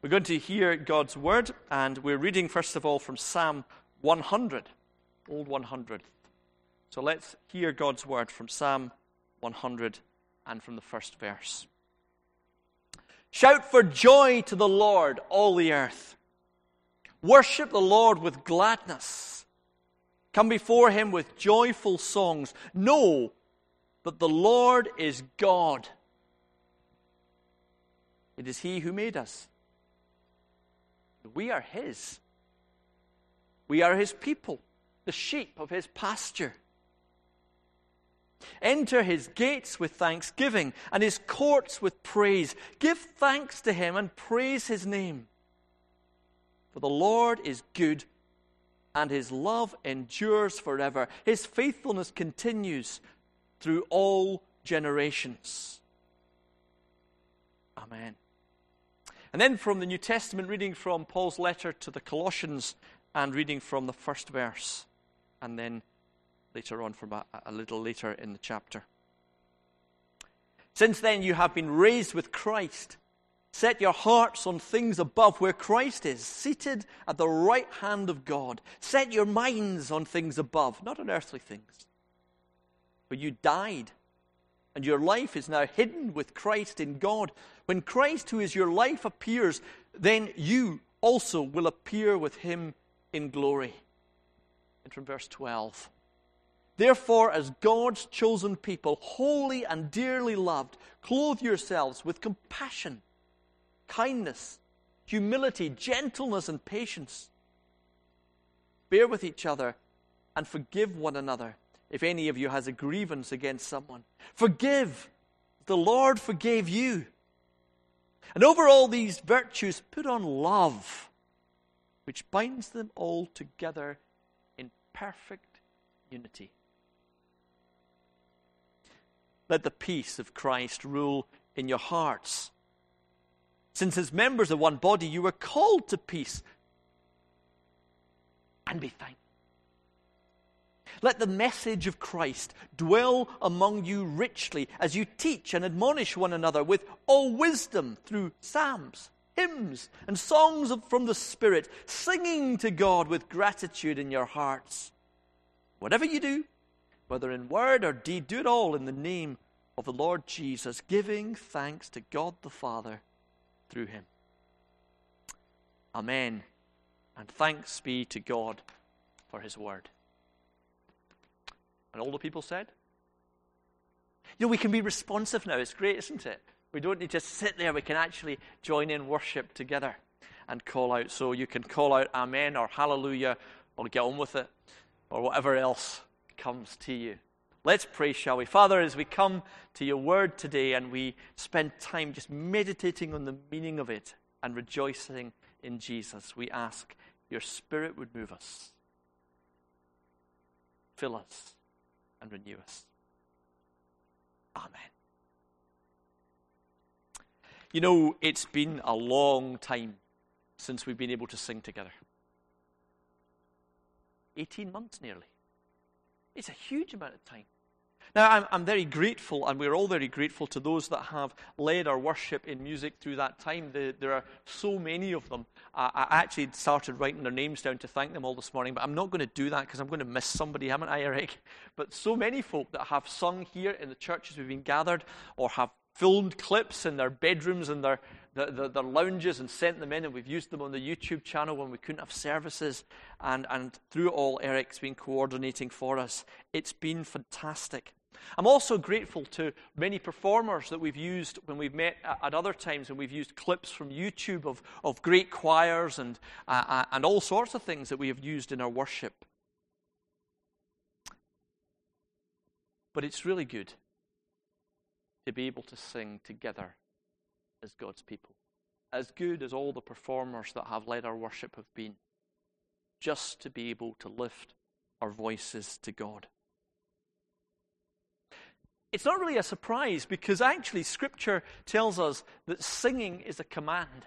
We're going to hear God's word, and we're reading, first of all, from Psalm 100, Old 100. So let's hear God's word from Psalm 100 and from the first verse. Shout for joy to the Lord, all the earth. Worship the Lord with gladness. Come before him with joyful songs. Know that the Lord is God. It is he who made us we are His. We are His people, the sheep of His pasture. Enter His gates with thanksgiving and His courts with praise. Give thanks to Him and praise His name. For the Lord is good and His love endures forever. His faithfulness continues through all generations. Amen. And then from the New Testament, reading from Paul's letter to the Colossians and reading from the first verse, and then later on from a, a little later in the chapter. Since then you have been raised with Christ. Set your hearts on things above where Christ is, seated at the right hand of God. Set your minds on things above, not on earthly things. For you died and your life is now hidden with Christ in God. When Christ, who is your life, appears, then you also will appear with him in glory. And from verse 12. Therefore, as God's chosen people, holy and dearly loved, clothe yourselves with compassion, kindness, humility, gentleness, and patience. Bear with each other and forgive one another if any of you has a grievance against someone. Forgive. The Lord forgave you. And over all these virtues, put on love, which binds them all together in perfect unity. Let the peace of Christ rule in your hearts. Since, as members of one body, you were called to peace, and be thankful. Let the message of Christ dwell among you richly as you teach and admonish one another with all wisdom through psalms, hymns, and songs from the Spirit, singing to God with gratitude in your hearts. Whatever you do, whether in word or deed, do it all in the name of the Lord Jesus, giving thanks to God the Father through him. Amen. And thanks be to God for his word. And all the people said, You know, we can be responsive now. It's great, isn't it? We don't need to sit there. We can actually join in worship together and call out. So you can call out Amen or Hallelujah or get on with it or whatever else comes to you. Let's pray, shall we? Father, as we come to your word today and we spend time just meditating on the meaning of it and rejoicing in Jesus, we ask your spirit would move us, fill us and renew us. Amen. You know, it's been a long time since we've been able to sing together. 18 months nearly. It's a huge amount of time. Now, I'm, I'm, very grateful, and we're all very grateful to those that have led our worship in music through that time. The, there are so many of them. I, I, actually started writing their names down to thank them all this morning, but I'm not going to do that because I'm going to miss somebody, haven't I, Eric? But so many folk that have sung here in the churches we've been gathered or have filmed clips in their bedrooms and their, their, their, their, lounges and sent them in, and we've used them on the YouTube channel when we couldn't have services. And, and through it all, Eric's been coordinating for us. It's been fantastic. I'm also grateful to many performers that we've used when we've met at other times, and we've used clips from YouTube of, of great choirs and, uh, uh, and all sorts of things that we have used in our worship. But it's really good to be able to sing together as God's people. As good as all the performers that have led our worship have been, just to be able to lift our voices to God it's not really a surprise because actually Scripture tells us that singing is a command.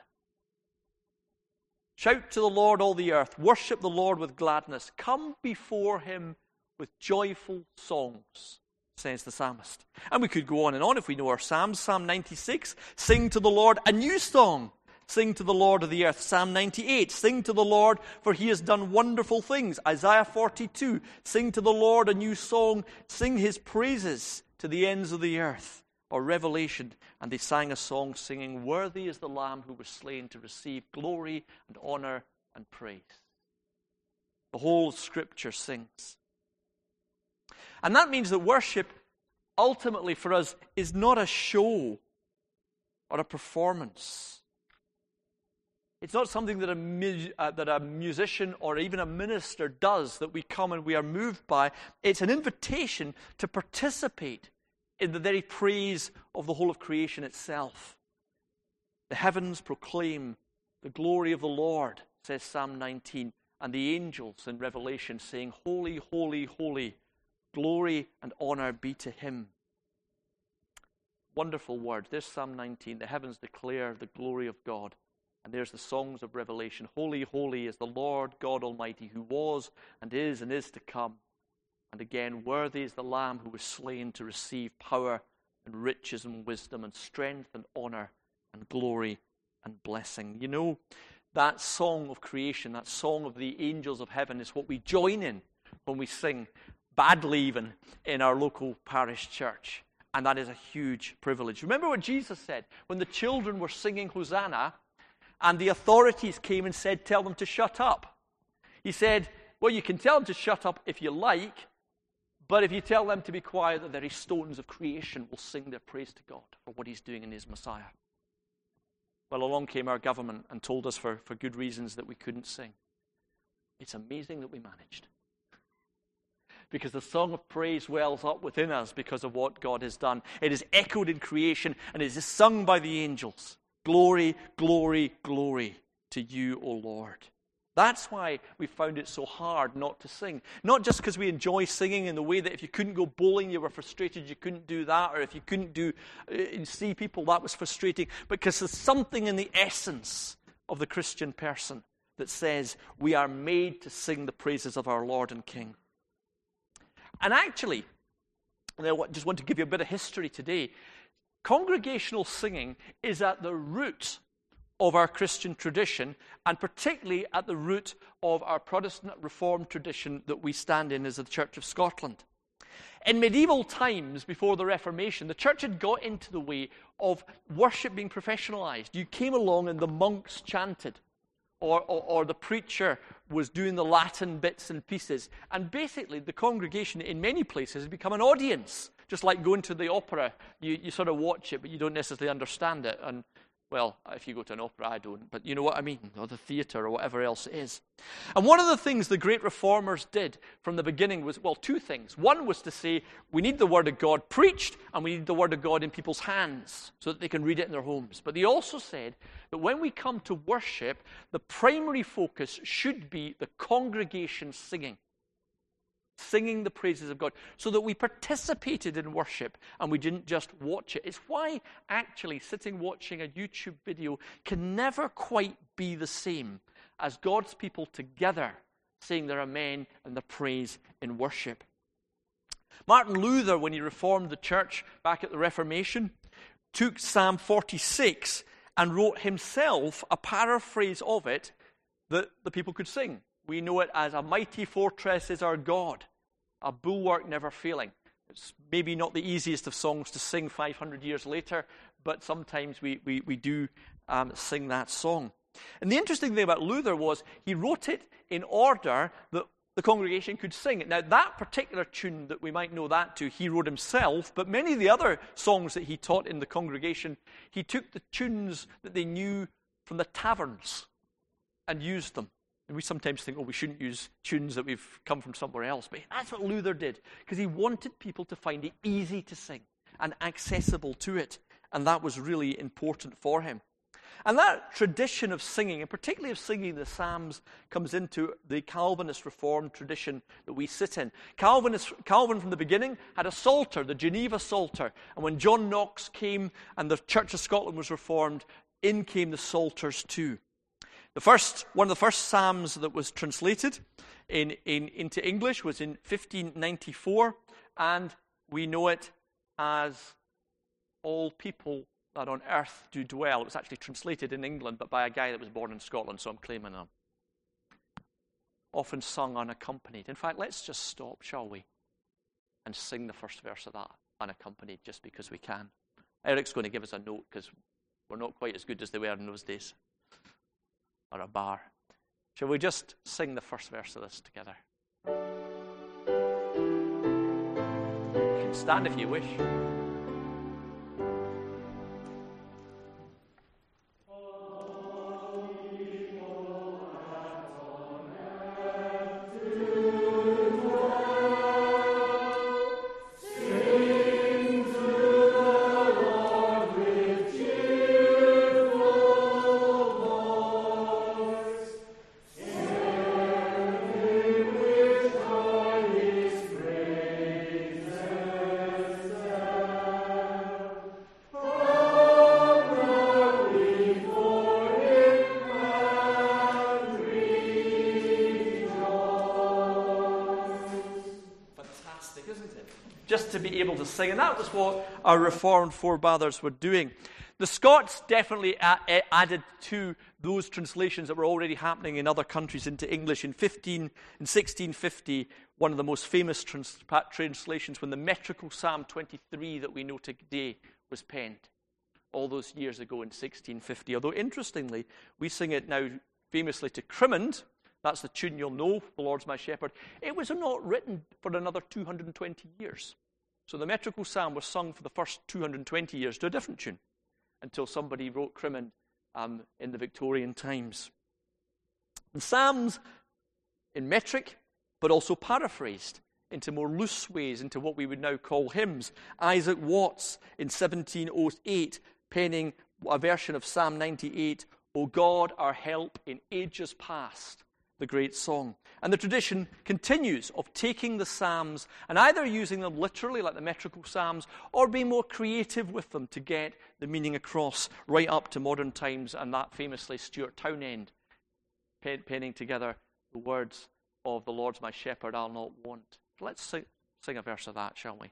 Shout to the Lord, all the earth. Worship the Lord with gladness. Come before him with joyful songs, says the psalmist. And we could go on and on if we know our Psalms. Psalm 96 Sing to the Lord a new song. Sing to the Lord of the earth. Psalm 98. Sing to the Lord, for he has done wonderful things. Isaiah 42. Sing to the Lord a new song. Sing his praises to the ends of the earth. Or Revelation. And they sang a song singing, Worthy is the Lamb who was slain to receive glory and honor and praise. The whole scripture sings. And that means that worship ultimately for us is not a show or a performance. It's not something that a, mu- uh, that a musician or even a minister does that we come and we are moved by. It's an invitation to participate in the very praise of the whole of creation itself. The heavens proclaim the glory of the Lord, says Psalm 19, and the angels in Revelation saying, Holy, holy, holy Glory and honor be to him. Wonderful word. There's Psalm 19. The heavens declare the glory of God. And there's the songs of Revelation. Holy, holy is the Lord God Almighty, who was and is and is to come. And again, worthy is the Lamb who was slain to receive power and riches and wisdom and strength and honor and glory and blessing. You know, that song of creation, that song of the angels of heaven, is what we join in when we sing badly even in our local parish church. And that is a huge privilege. Remember what Jesus said when the children were singing Hosanna and the authorities came and said, Tell them to shut up. He said, Well, you can tell them to shut up if you like, but if you tell them to be quiet, the very stones of creation will sing their praise to God for what he's doing in his Messiah. Well, along came our government and told us for, for good reasons that we couldn't sing. It's amazing that we managed because the song of praise wells up within us because of what God has done. It is echoed in creation and it is sung by the angels. Glory, glory, glory to you, O Lord. That's why we found it so hard not to sing. Not just because we enjoy singing in the way that if you couldn't go bowling, you were frustrated you couldn't do that, or if you couldn't do uh, see people, that was frustrating, but because there's something in the essence of the Christian person that says we are made to sing the praises of our Lord and King. And actually, I just want to give you a bit of history today. Congregational singing is at the root of our Christian tradition, and particularly at the root of our Protestant Reformed tradition that we stand in as the Church of Scotland. In medieval times, before the Reformation, the church had got into the way of worship being professionalized. You came along and the monks chanted or, or, or, the preacher was doing the Latin bits and pieces. And basically, the congregation in many places had become an audience. Just like going to the opera, you, you sort of watch it, but you don't necessarily understand it. And well, if you go to an opera, I don't, but you know what I mean, or the theatre, or whatever else it is. And one of the things the great reformers did from the beginning was, well, two things. One was to say, we need the Word of God preached, and we need the Word of God in people's hands so that they can read it in their homes. But they also said that when we come to worship, the primary focus should be the congregation singing singing the praises of God, so that we participated in worship and we didn't just watch it. It's why actually sitting watching a YouTube video can never quite be the same as God's people together saying their amen and their praise in worship. Martin Luther, when he reformed the church back at the Reformation, took Psalm 46 and wrote himself a paraphrase of it that the people could sing. We know it as a mighty fortress is our God a bulwark never failing. It's maybe not the easiest of songs to sing 500 years later, but sometimes we, we, we do um, sing that song. And the interesting thing about Luther was he wrote it in order that the congregation could sing it. Now, that particular tune that we might know that to, he wrote himself, but many of the other songs that he taught in the congregation, he took the tunes that they knew from the taverns and used them. And we sometimes think, oh, we shouldn't use tunes that we've come from somewhere else. But that's what Luther did, because he wanted people to find it easy to sing and accessible to it. And that was really important for him. And that tradition of singing, and particularly of singing the Psalms, comes into the Calvinist Reformed tradition that we sit in. Calvinist, Calvin, from the beginning, had a Psalter, the Geneva Psalter. And when John Knox came and the Church of Scotland was reformed, in came the Psalters too. The first, one of the first Psalms that was translated in, in, into English was in 1594, and we know it as All people that on earth do dwell. It was actually translated in England, but by a guy that was born in Scotland, so I'm claiming him. Often sung unaccompanied. In fact, let's just stop, shall we? And sing the first verse of that unaccompanied just because we can. Eric's going to give us a note because we're not quite as good as they were in those days. Or a bar. Shall we just sing the first verse of this together? You can stand if you wish. Sing. And that was what our Reformed forefathers were doing. The Scots definitely added to those translations that were already happening in other countries into English. In, 15, in 1650, one of the most famous trans- translations, when the metrical Psalm 23 that we know today was penned, all those years ago in 1650. Although, interestingly, we sing it now famously to Crimond, that's the tune you'll know, The Lord's My Shepherd. It was not written for another 220 years. So the metrical psalm was sung for the first 220 years to a different tune until somebody wrote Crimond um, in the Victorian times. The psalms in metric, but also paraphrased into more loose ways, into what we would now call hymns. Isaac Watts in 1708 penning a version of Psalm 98, O God, our help in ages past the great song. And the tradition continues of taking the Psalms and either using them literally, like the metrical Psalms, or being more creative with them to get the meaning across right up to modern times, and that famously Stuart Townend penning together the words of The Lord's my shepherd, I'll not want. Let's sing, sing a verse of that, shall we?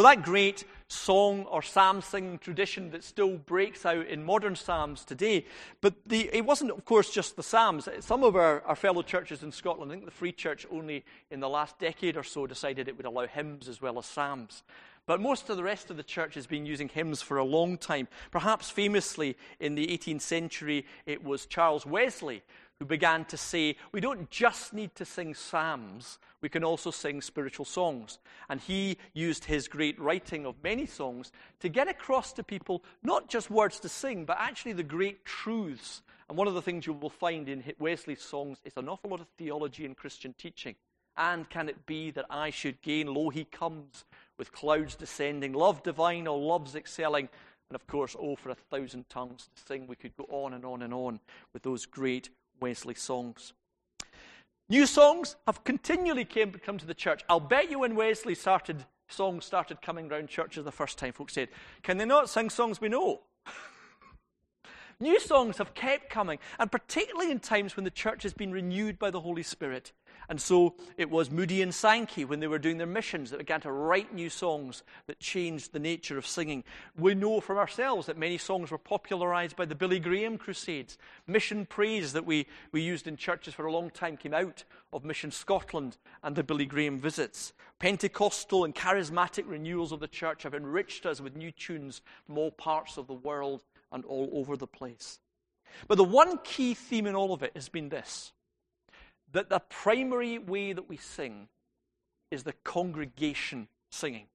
So, that great song or psalm singing tradition that still breaks out in modern psalms today. But the, it wasn't, of course, just the psalms. Some of our, our fellow churches in Scotland, I think the Free Church only in the last decade or so decided it would allow hymns as well as psalms. But most of the rest of the church has been using hymns for a long time. Perhaps famously in the 18th century, it was Charles Wesley who began to say, we don't just need to sing psalms, we can also sing spiritual songs. And he used his great writing of many songs to get across to people not just words to sing, but actually the great truths. And one of the things you will find in Wesley's songs is an awful lot of theology and Christian teaching. And can it be that I should gain? Lo, he comes with clouds descending, love divine, all loves excelling. And of course, oh, for a thousand tongues to sing. We could go on and on and on with those great Wesley songs. New songs have continually came, come to the church. I'll bet you when Wesley started, songs started coming around churches the first time, folks said, Can they not sing songs we know? New songs have kept coming, and particularly in times when the church has been renewed by the Holy Spirit. And so it was Moody and Sankey, when they were doing their missions, that began to write new songs that changed the nature of singing. We know from ourselves that many songs were popularized by the Billy Graham Crusades. Mission praise that we, we used in churches for a long time came out of Mission Scotland and the Billy Graham visits. Pentecostal and charismatic renewals of the church have enriched us with new tunes from all parts of the world and all over the place. But the one key theme in all of it has been this that the primary way that we sing is the congregation singing.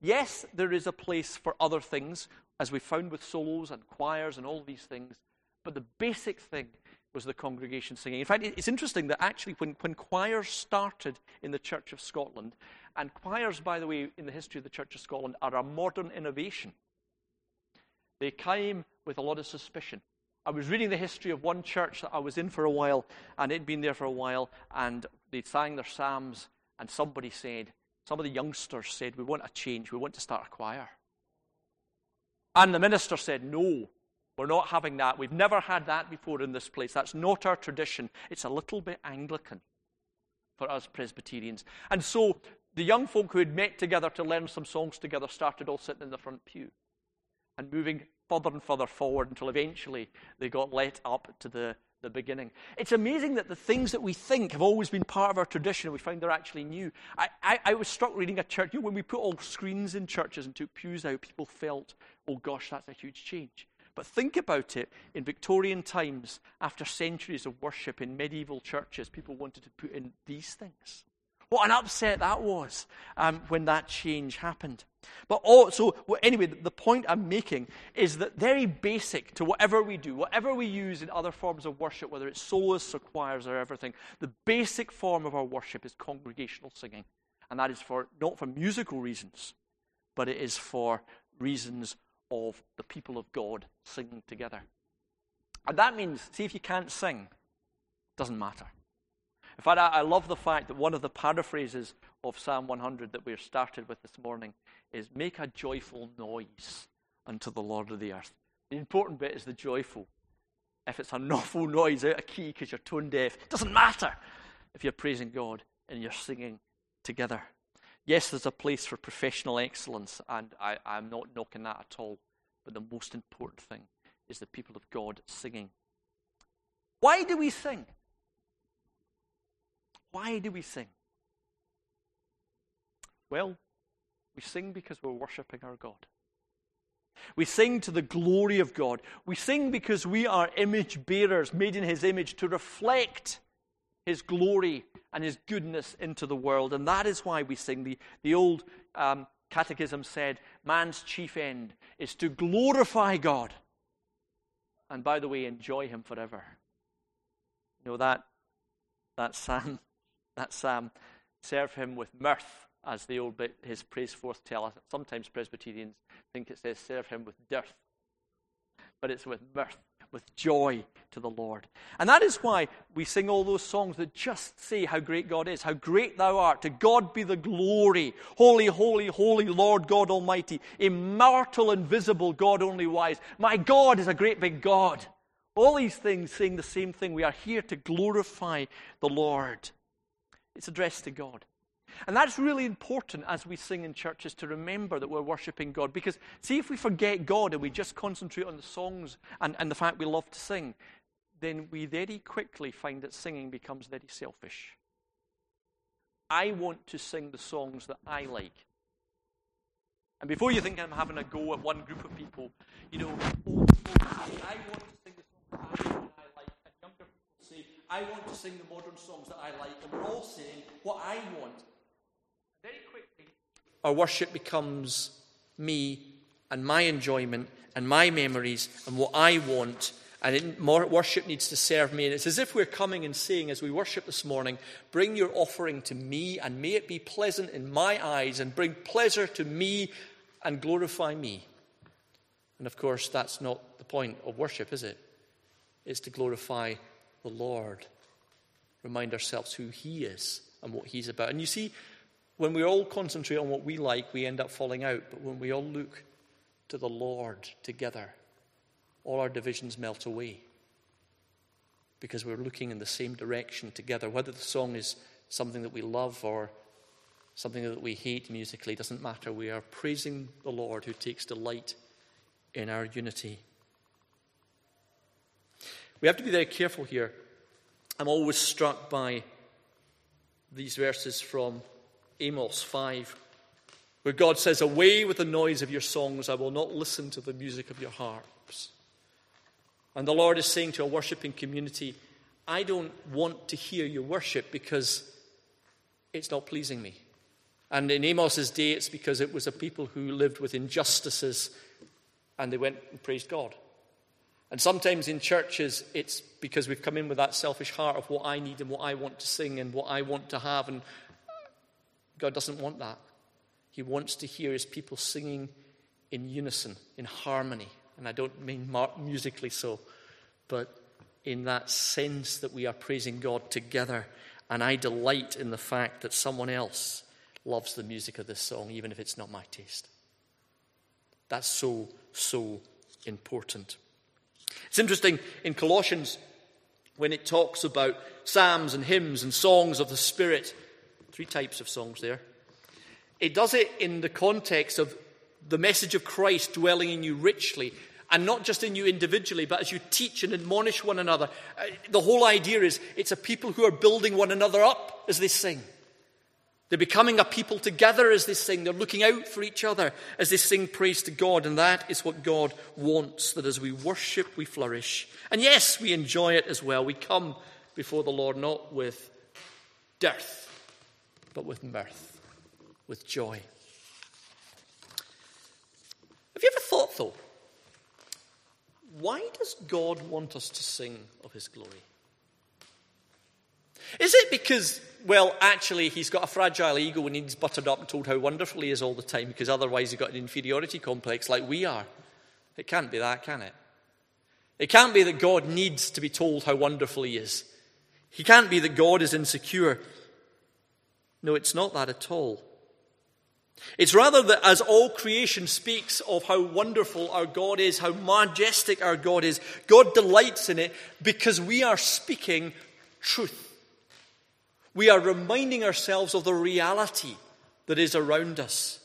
Yes, there is a place for other things, as we found with solos and choirs and all these things, but the basic thing was the congregation singing. In fact, it's interesting that actually when, when choirs started in the Church of Scotland, and choirs, by the way, in the history of the Church of Scotland, are a modern innovation, they came with a lot of suspicion. I was reading the history of one church that I was in for a while, and it'd been there for a while, and they sang their psalms, and somebody said, some of the youngsters said, We want a change, we want to start a choir. And the minister said, No, we're not having that. We've never had that before in this place. That's not our tradition. It's a little bit Anglican for us Presbyterians. And so the young folk who had met together to learn some songs together started all sitting in the front pew and moving further and further forward until eventually they got let up to the, the beginning. It's amazing that the things that we think have always been part of our tradition, we find they're actually new. I, I, I was struck reading a church, you know, when we put all screens in churches and took pews out, people felt, oh gosh, that's a huge change. But think about it in Victorian times, after centuries of worship in medieval churches, people wanted to put in these things. What an upset that was um, when that change happened. But so well, anyway, the point I'm making is that very basic to whatever we do, whatever we use in other forms of worship, whether it's soloists or choirs or everything, the basic form of our worship is congregational singing, and that is for not for musical reasons, but it is for reasons of the people of God singing together. And that means, see, if you can't sing, doesn't matter. In fact, I, love the fact that one of the paraphrases of Psalm 100 that we're started with this morning is make a joyful noise unto the Lord of the earth. The important bit is the joyful. If it's an awful noise out of key because you're tone deaf, it doesn't matter if you're praising God and you're singing together. Yes, there's a place for professional excellence, and I, I'm not knocking that at all. But the most important thing is the people of God singing. Why do we sing? Why do we sing? Well, we sing because we're worshipping our God. We sing to the glory of God. We sing because we are image bearers, made in His image, to reflect His glory and His goodness into the world. And that is why we sing. The, the old um, catechism said, Man's chief end is to glorify God. And by the way, enjoy Him forever. You know that, that psalm that psalm, um, serve him with mirth, as the old bit, his praise forth tell us. Sometimes Presbyterians think it says serve him with dearth, but it's with mirth, with joy to the Lord. And that is why we sing all those songs that just say how great God is, how great thou art. To God be the glory. Holy, holy, holy Lord God Almighty, immortal, invisible, God only wise. My God is a great big God. All these things saying the same thing. We are here to glorify the Lord. It's addressed to God. And that's really important as we sing in churches to remember that we're worshipping God. Because, see, if we forget God and we just concentrate on the songs and, and the fact we love to sing, then we very quickly find that singing becomes very selfish. I want to sing the songs that I like. And before you think I'm having a go at one group of people, you know, oh, oh, I want to sing the songs that I like. I want to sing the modern songs that I like, and we're all saying what I want. Very quickly, our worship becomes me and my enjoyment and my memories and what I want. And it, worship needs to serve me. And it's as if we're coming and saying, as we worship this morning, bring your offering to me, and may it be pleasant in my eyes, and bring pleasure to me and glorify me. And of course, that's not the point of worship, is it? It's to glorify the Lord. Remind ourselves who He is and what He's about. And you see, when we all concentrate on what we like, we end up falling out. But when we all look to the Lord together, all our divisions melt away. because we're looking in the same direction together. Whether the song is something that we love or something that we hate musically doesn't matter. We are praising the Lord who takes delight in our unity. We have to be very careful here. I'm always struck by these verses from Amos 5, where God says, Away with the noise of your songs, I will not listen to the music of your harps. And the Lord is saying to a worshipping community, I don't want to hear your worship because it's not pleasing me. And in Amos's day, it's because it was a people who lived with injustices and they went and praised God. And sometimes in churches, it's because we've come in with that selfish heart of what I need and what I want to sing and what I want to have. And God doesn't want that. He wants to hear his people singing in unison, in harmony. And I don't mean musically so, but in that sense that we are praising God together. And I delight in the fact that someone else loves the music of this song, even if it's not my taste. That's so, so important. It's interesting in Colossians when it talks about psalms and hymns and songs of the Spirit, three types of songs there. It does it in the context of the message of Christ dwelling in you richly, and not just in you individually, but as you teach and admonish one another. Uh, the whole idea is it's a people who are building one another up as they sing. They're becoming a people together as they sing. They're looking out for each other as they sing praise to God. And that is what God wants, that as we worship, we flourish. And yes, we enjoy it as well. We come before the Lord not with dearth, but with mirth, with joy. Have you ever thought, though, why does God want us to sing of his glory? Is it because well, actually, he's got a fragile ego and he's buttered up and told how wonderful he is all the time because otherwise he's got an inferiority complex like we are. It can't be that, can it? It can't be that God needs to be told how wonderful he is. He can't be that God is insecure. No, it's not that at all. It's rather that as all creation speaks of how wonderful our God is, how majestic our God is, God delights in it because we are speaking truth we are reminding ourselves of the reality that is around us.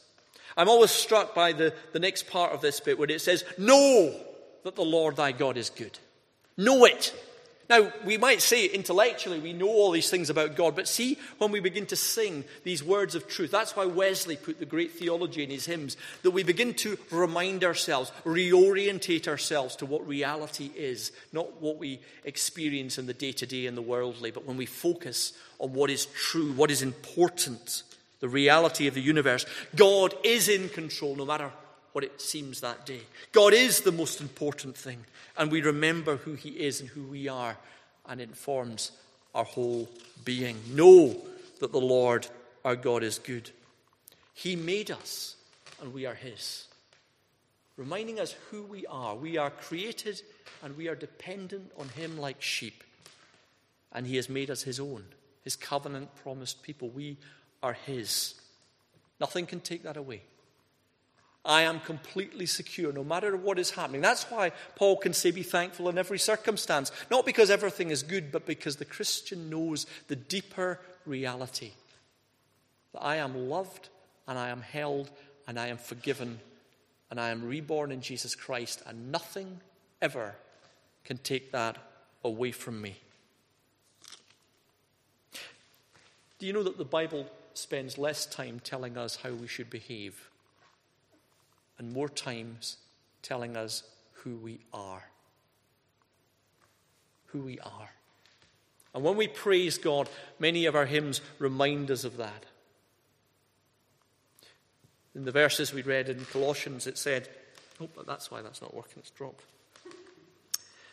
I'm always struck by the, the next part of this bit where it says, Know that the Lord thy God is good. Know it. Now, we might say intellectually we know all these things about God, but see, when we begin to sing these words of truth, that's why Wesley put the great theology in his hymns, that we begin to remind ourselves, reorientate ourselves to what reality is, not what we experience in the day to day and the worldly, but when we focus on what is true, what is important, the reality of the universe. God is in control no matter what it seems that day. God is the most important thing and we remember who He is and who we are, and it informs our whole being. Know that the Lord our God is good. He made us, and we are His. Reminding us who we are. We are created and we are dependent on Him like sheep. And He has made us His own, His covenant promised people. We are His. Nothing can take that away. I am completely secure no matter what is happening. That's why Paul can say, Be thankful in every circumstance. Not because everything is good, but because the Christian knows the deeper reality that I am loved and I am held and I am forgiven and I am reborn in Jesus Christ, and nothing ever can take that away from me. Do you know that the Bible spends less time telling us how we should behave? And more times telling us who we are. Who we are. And when we praise God, many of our hymns remind us of that. In the verses we read in Colossians, it said, Oh, that's why that's not working, it's dropped.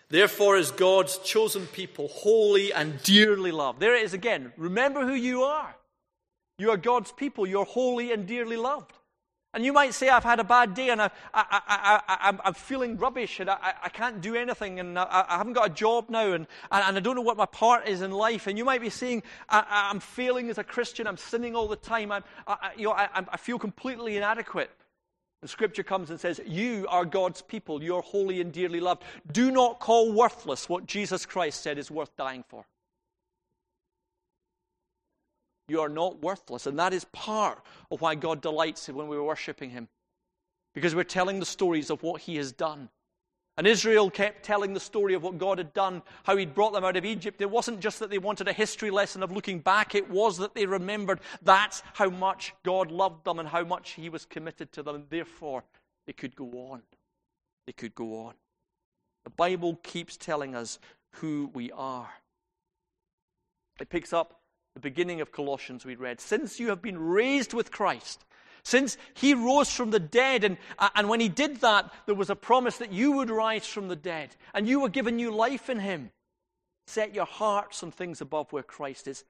Therefore, is God's chosen people, holy and dearly loved. There it is again. Remember who you are. You are God's people. You're holy and dearly loved. And you might say, I've had a bad day and I, I, am feeling rubbish and I, I, can't do anything and I, I, haven't got a job now and, and I don't know what my part is in life. And you might be saying, I, am failing as a Christian, I'm sinning all the time, I'm, I, you know, I, I feel completely inadequate. The scripture comes and says, You are God's people. You're holy and dearly loved. Do not call worthless what Jesus Christ said is worth dying for. You are not worthless. And that is part of why God delights when we're worshiping Him. Because we're telling the stories of what He has done. And Israel kept telling the story of what God had done, how He'd brought them out of Egypt. It wasn't just that they wanted a history lesson of looking back, it was that they remembered that's how much God loved them and how much He was committed to them. And therefore, they could go on. They could go on. The Bible keeps telling us who we are. It picks up the beginning of Colossians we read. Since you have been raised with Christ, since he rose from the dead, and, uh, and when he did that, there was a promise that you would rise from the dead, and you were given new life in him. Set your hearts on things above where Christ is.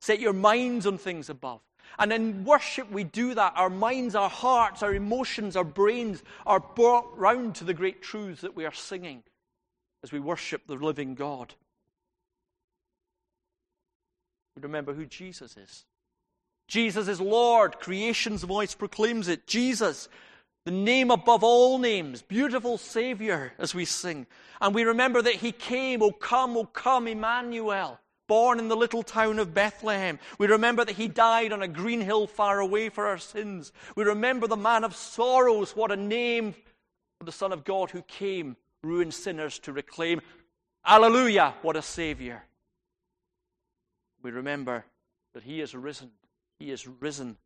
Set your minds on things above. And in worship, we do that. Our minds, our hearts, our emotions, our brains are brought round to the great truths that we are singing as we worship the living God. We remember who Jesus is. Jesus is Lord. Creation's voice proclaims it. Jesus, the name above all names, beautiful Savior, as we sing. And we remember that He came, O come, O come, Emmanuel, born in the little town of Bethlehem. We remember that He died on a green hill far away for our sins. We remember the man of sorrows, what a name for the Son of God who came, ruined sinners to reclaim. Alleluia, what a Savior. We remember that He is risen he is risen.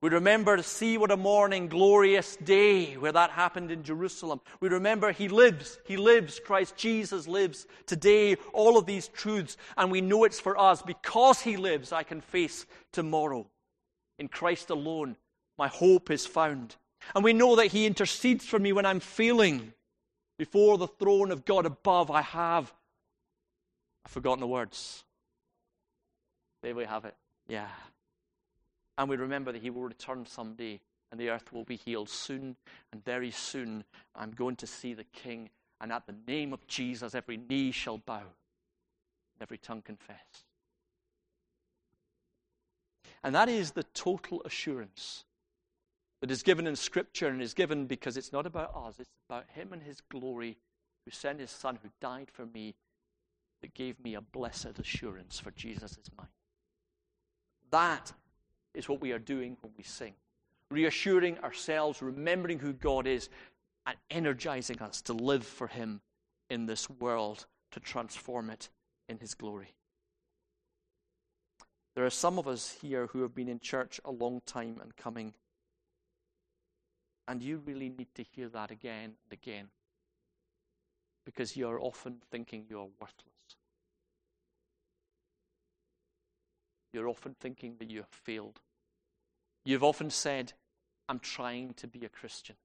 We remember to see what a morning glorious day where that happened in Jerusalem. We remember He lives. He lives. Christ Jesus lives today. All of these truths. And we know it's for us. Because He lives, I can face tomorrow. In Christ alone, my hope is found. And we know that He intercedes for me when I'm failing. Before the throne of God above, I have. I've forgotten the words. There we have it. Yeah. And we remember that He will return someday and the earth will be healed soon. And very soon, I'm going to see the King. And at the name of Jesus, every knee shall bow and every tongue confess. And that is the total assurance that is given in Scripture and is given because it's not about us, it's about Him and His glory who sent His Son, who died for me, that gave me a blessed assurance for Jesus is mine. That is what we are doing when we sing. Reassuring ourselves, remembering who God is, and energizing us to live for Him in this world, to transform it in His glory. There are some of us here who have been in church a long time and coming. And you really need to hear that again and again. Because you are often thinking you are worthless. You're often thinking that you have failed. You've often said, I'm trying to be a Christian.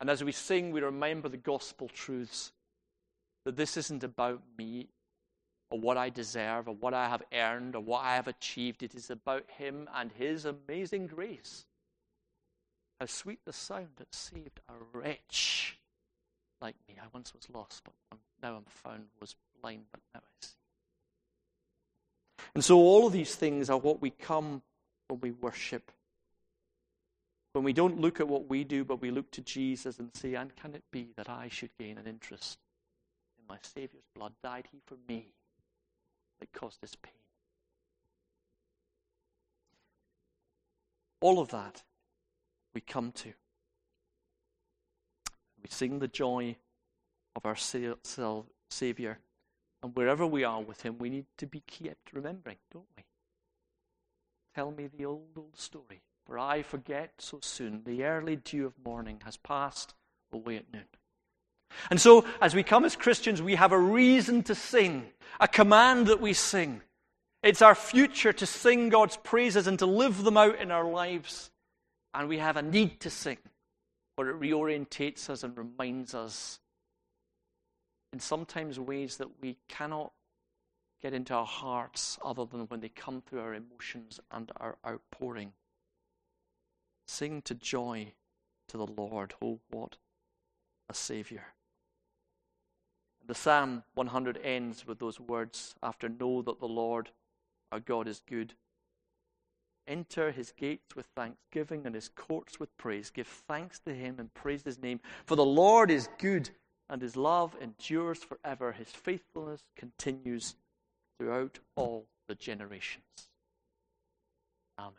And as we sing, we remember the gospel truths that this isn't about me or what I deserve or what I have earned or what I have achieved. It is about Him and His amazing grace. How sweet the sound that saved a wretch like me. I once was lost, but now I'm found, was blind, but now I see. And so all of these things are what we come when we worship. When we don't look at what we do, but we look to Jesus and say, and can it be that I should gain an interest in my Saviour's blood? Died he for me that caused this pain? All of that we come to. We sing the joy of our Savior and wherever we are with Him, we need to be kept remembering, don't we? Tell me the old, old story, for I forget so soon. The early dew of morning has passed away at noon. And so, as we come as Christians, we have a reason to sing, a command that we sing. It's our future to sing God's praises and to live them out in our lives. And we have a need to sing, for it reorientates us and reminds us in sometimes ways that we cannot get into our hearts other than when they come through our emotions and our outpouring. Sing to joy to the Lord. Oh, what a Savior. The Psalm 100 ends with those words after know that the Lord our God is good. Enter his gates with thanksgiving and his courts with praise. Give thanks to him and praise his name. For the Lord is good, and his love endures forever. His faithfulness continues throughout all the generations. Amen.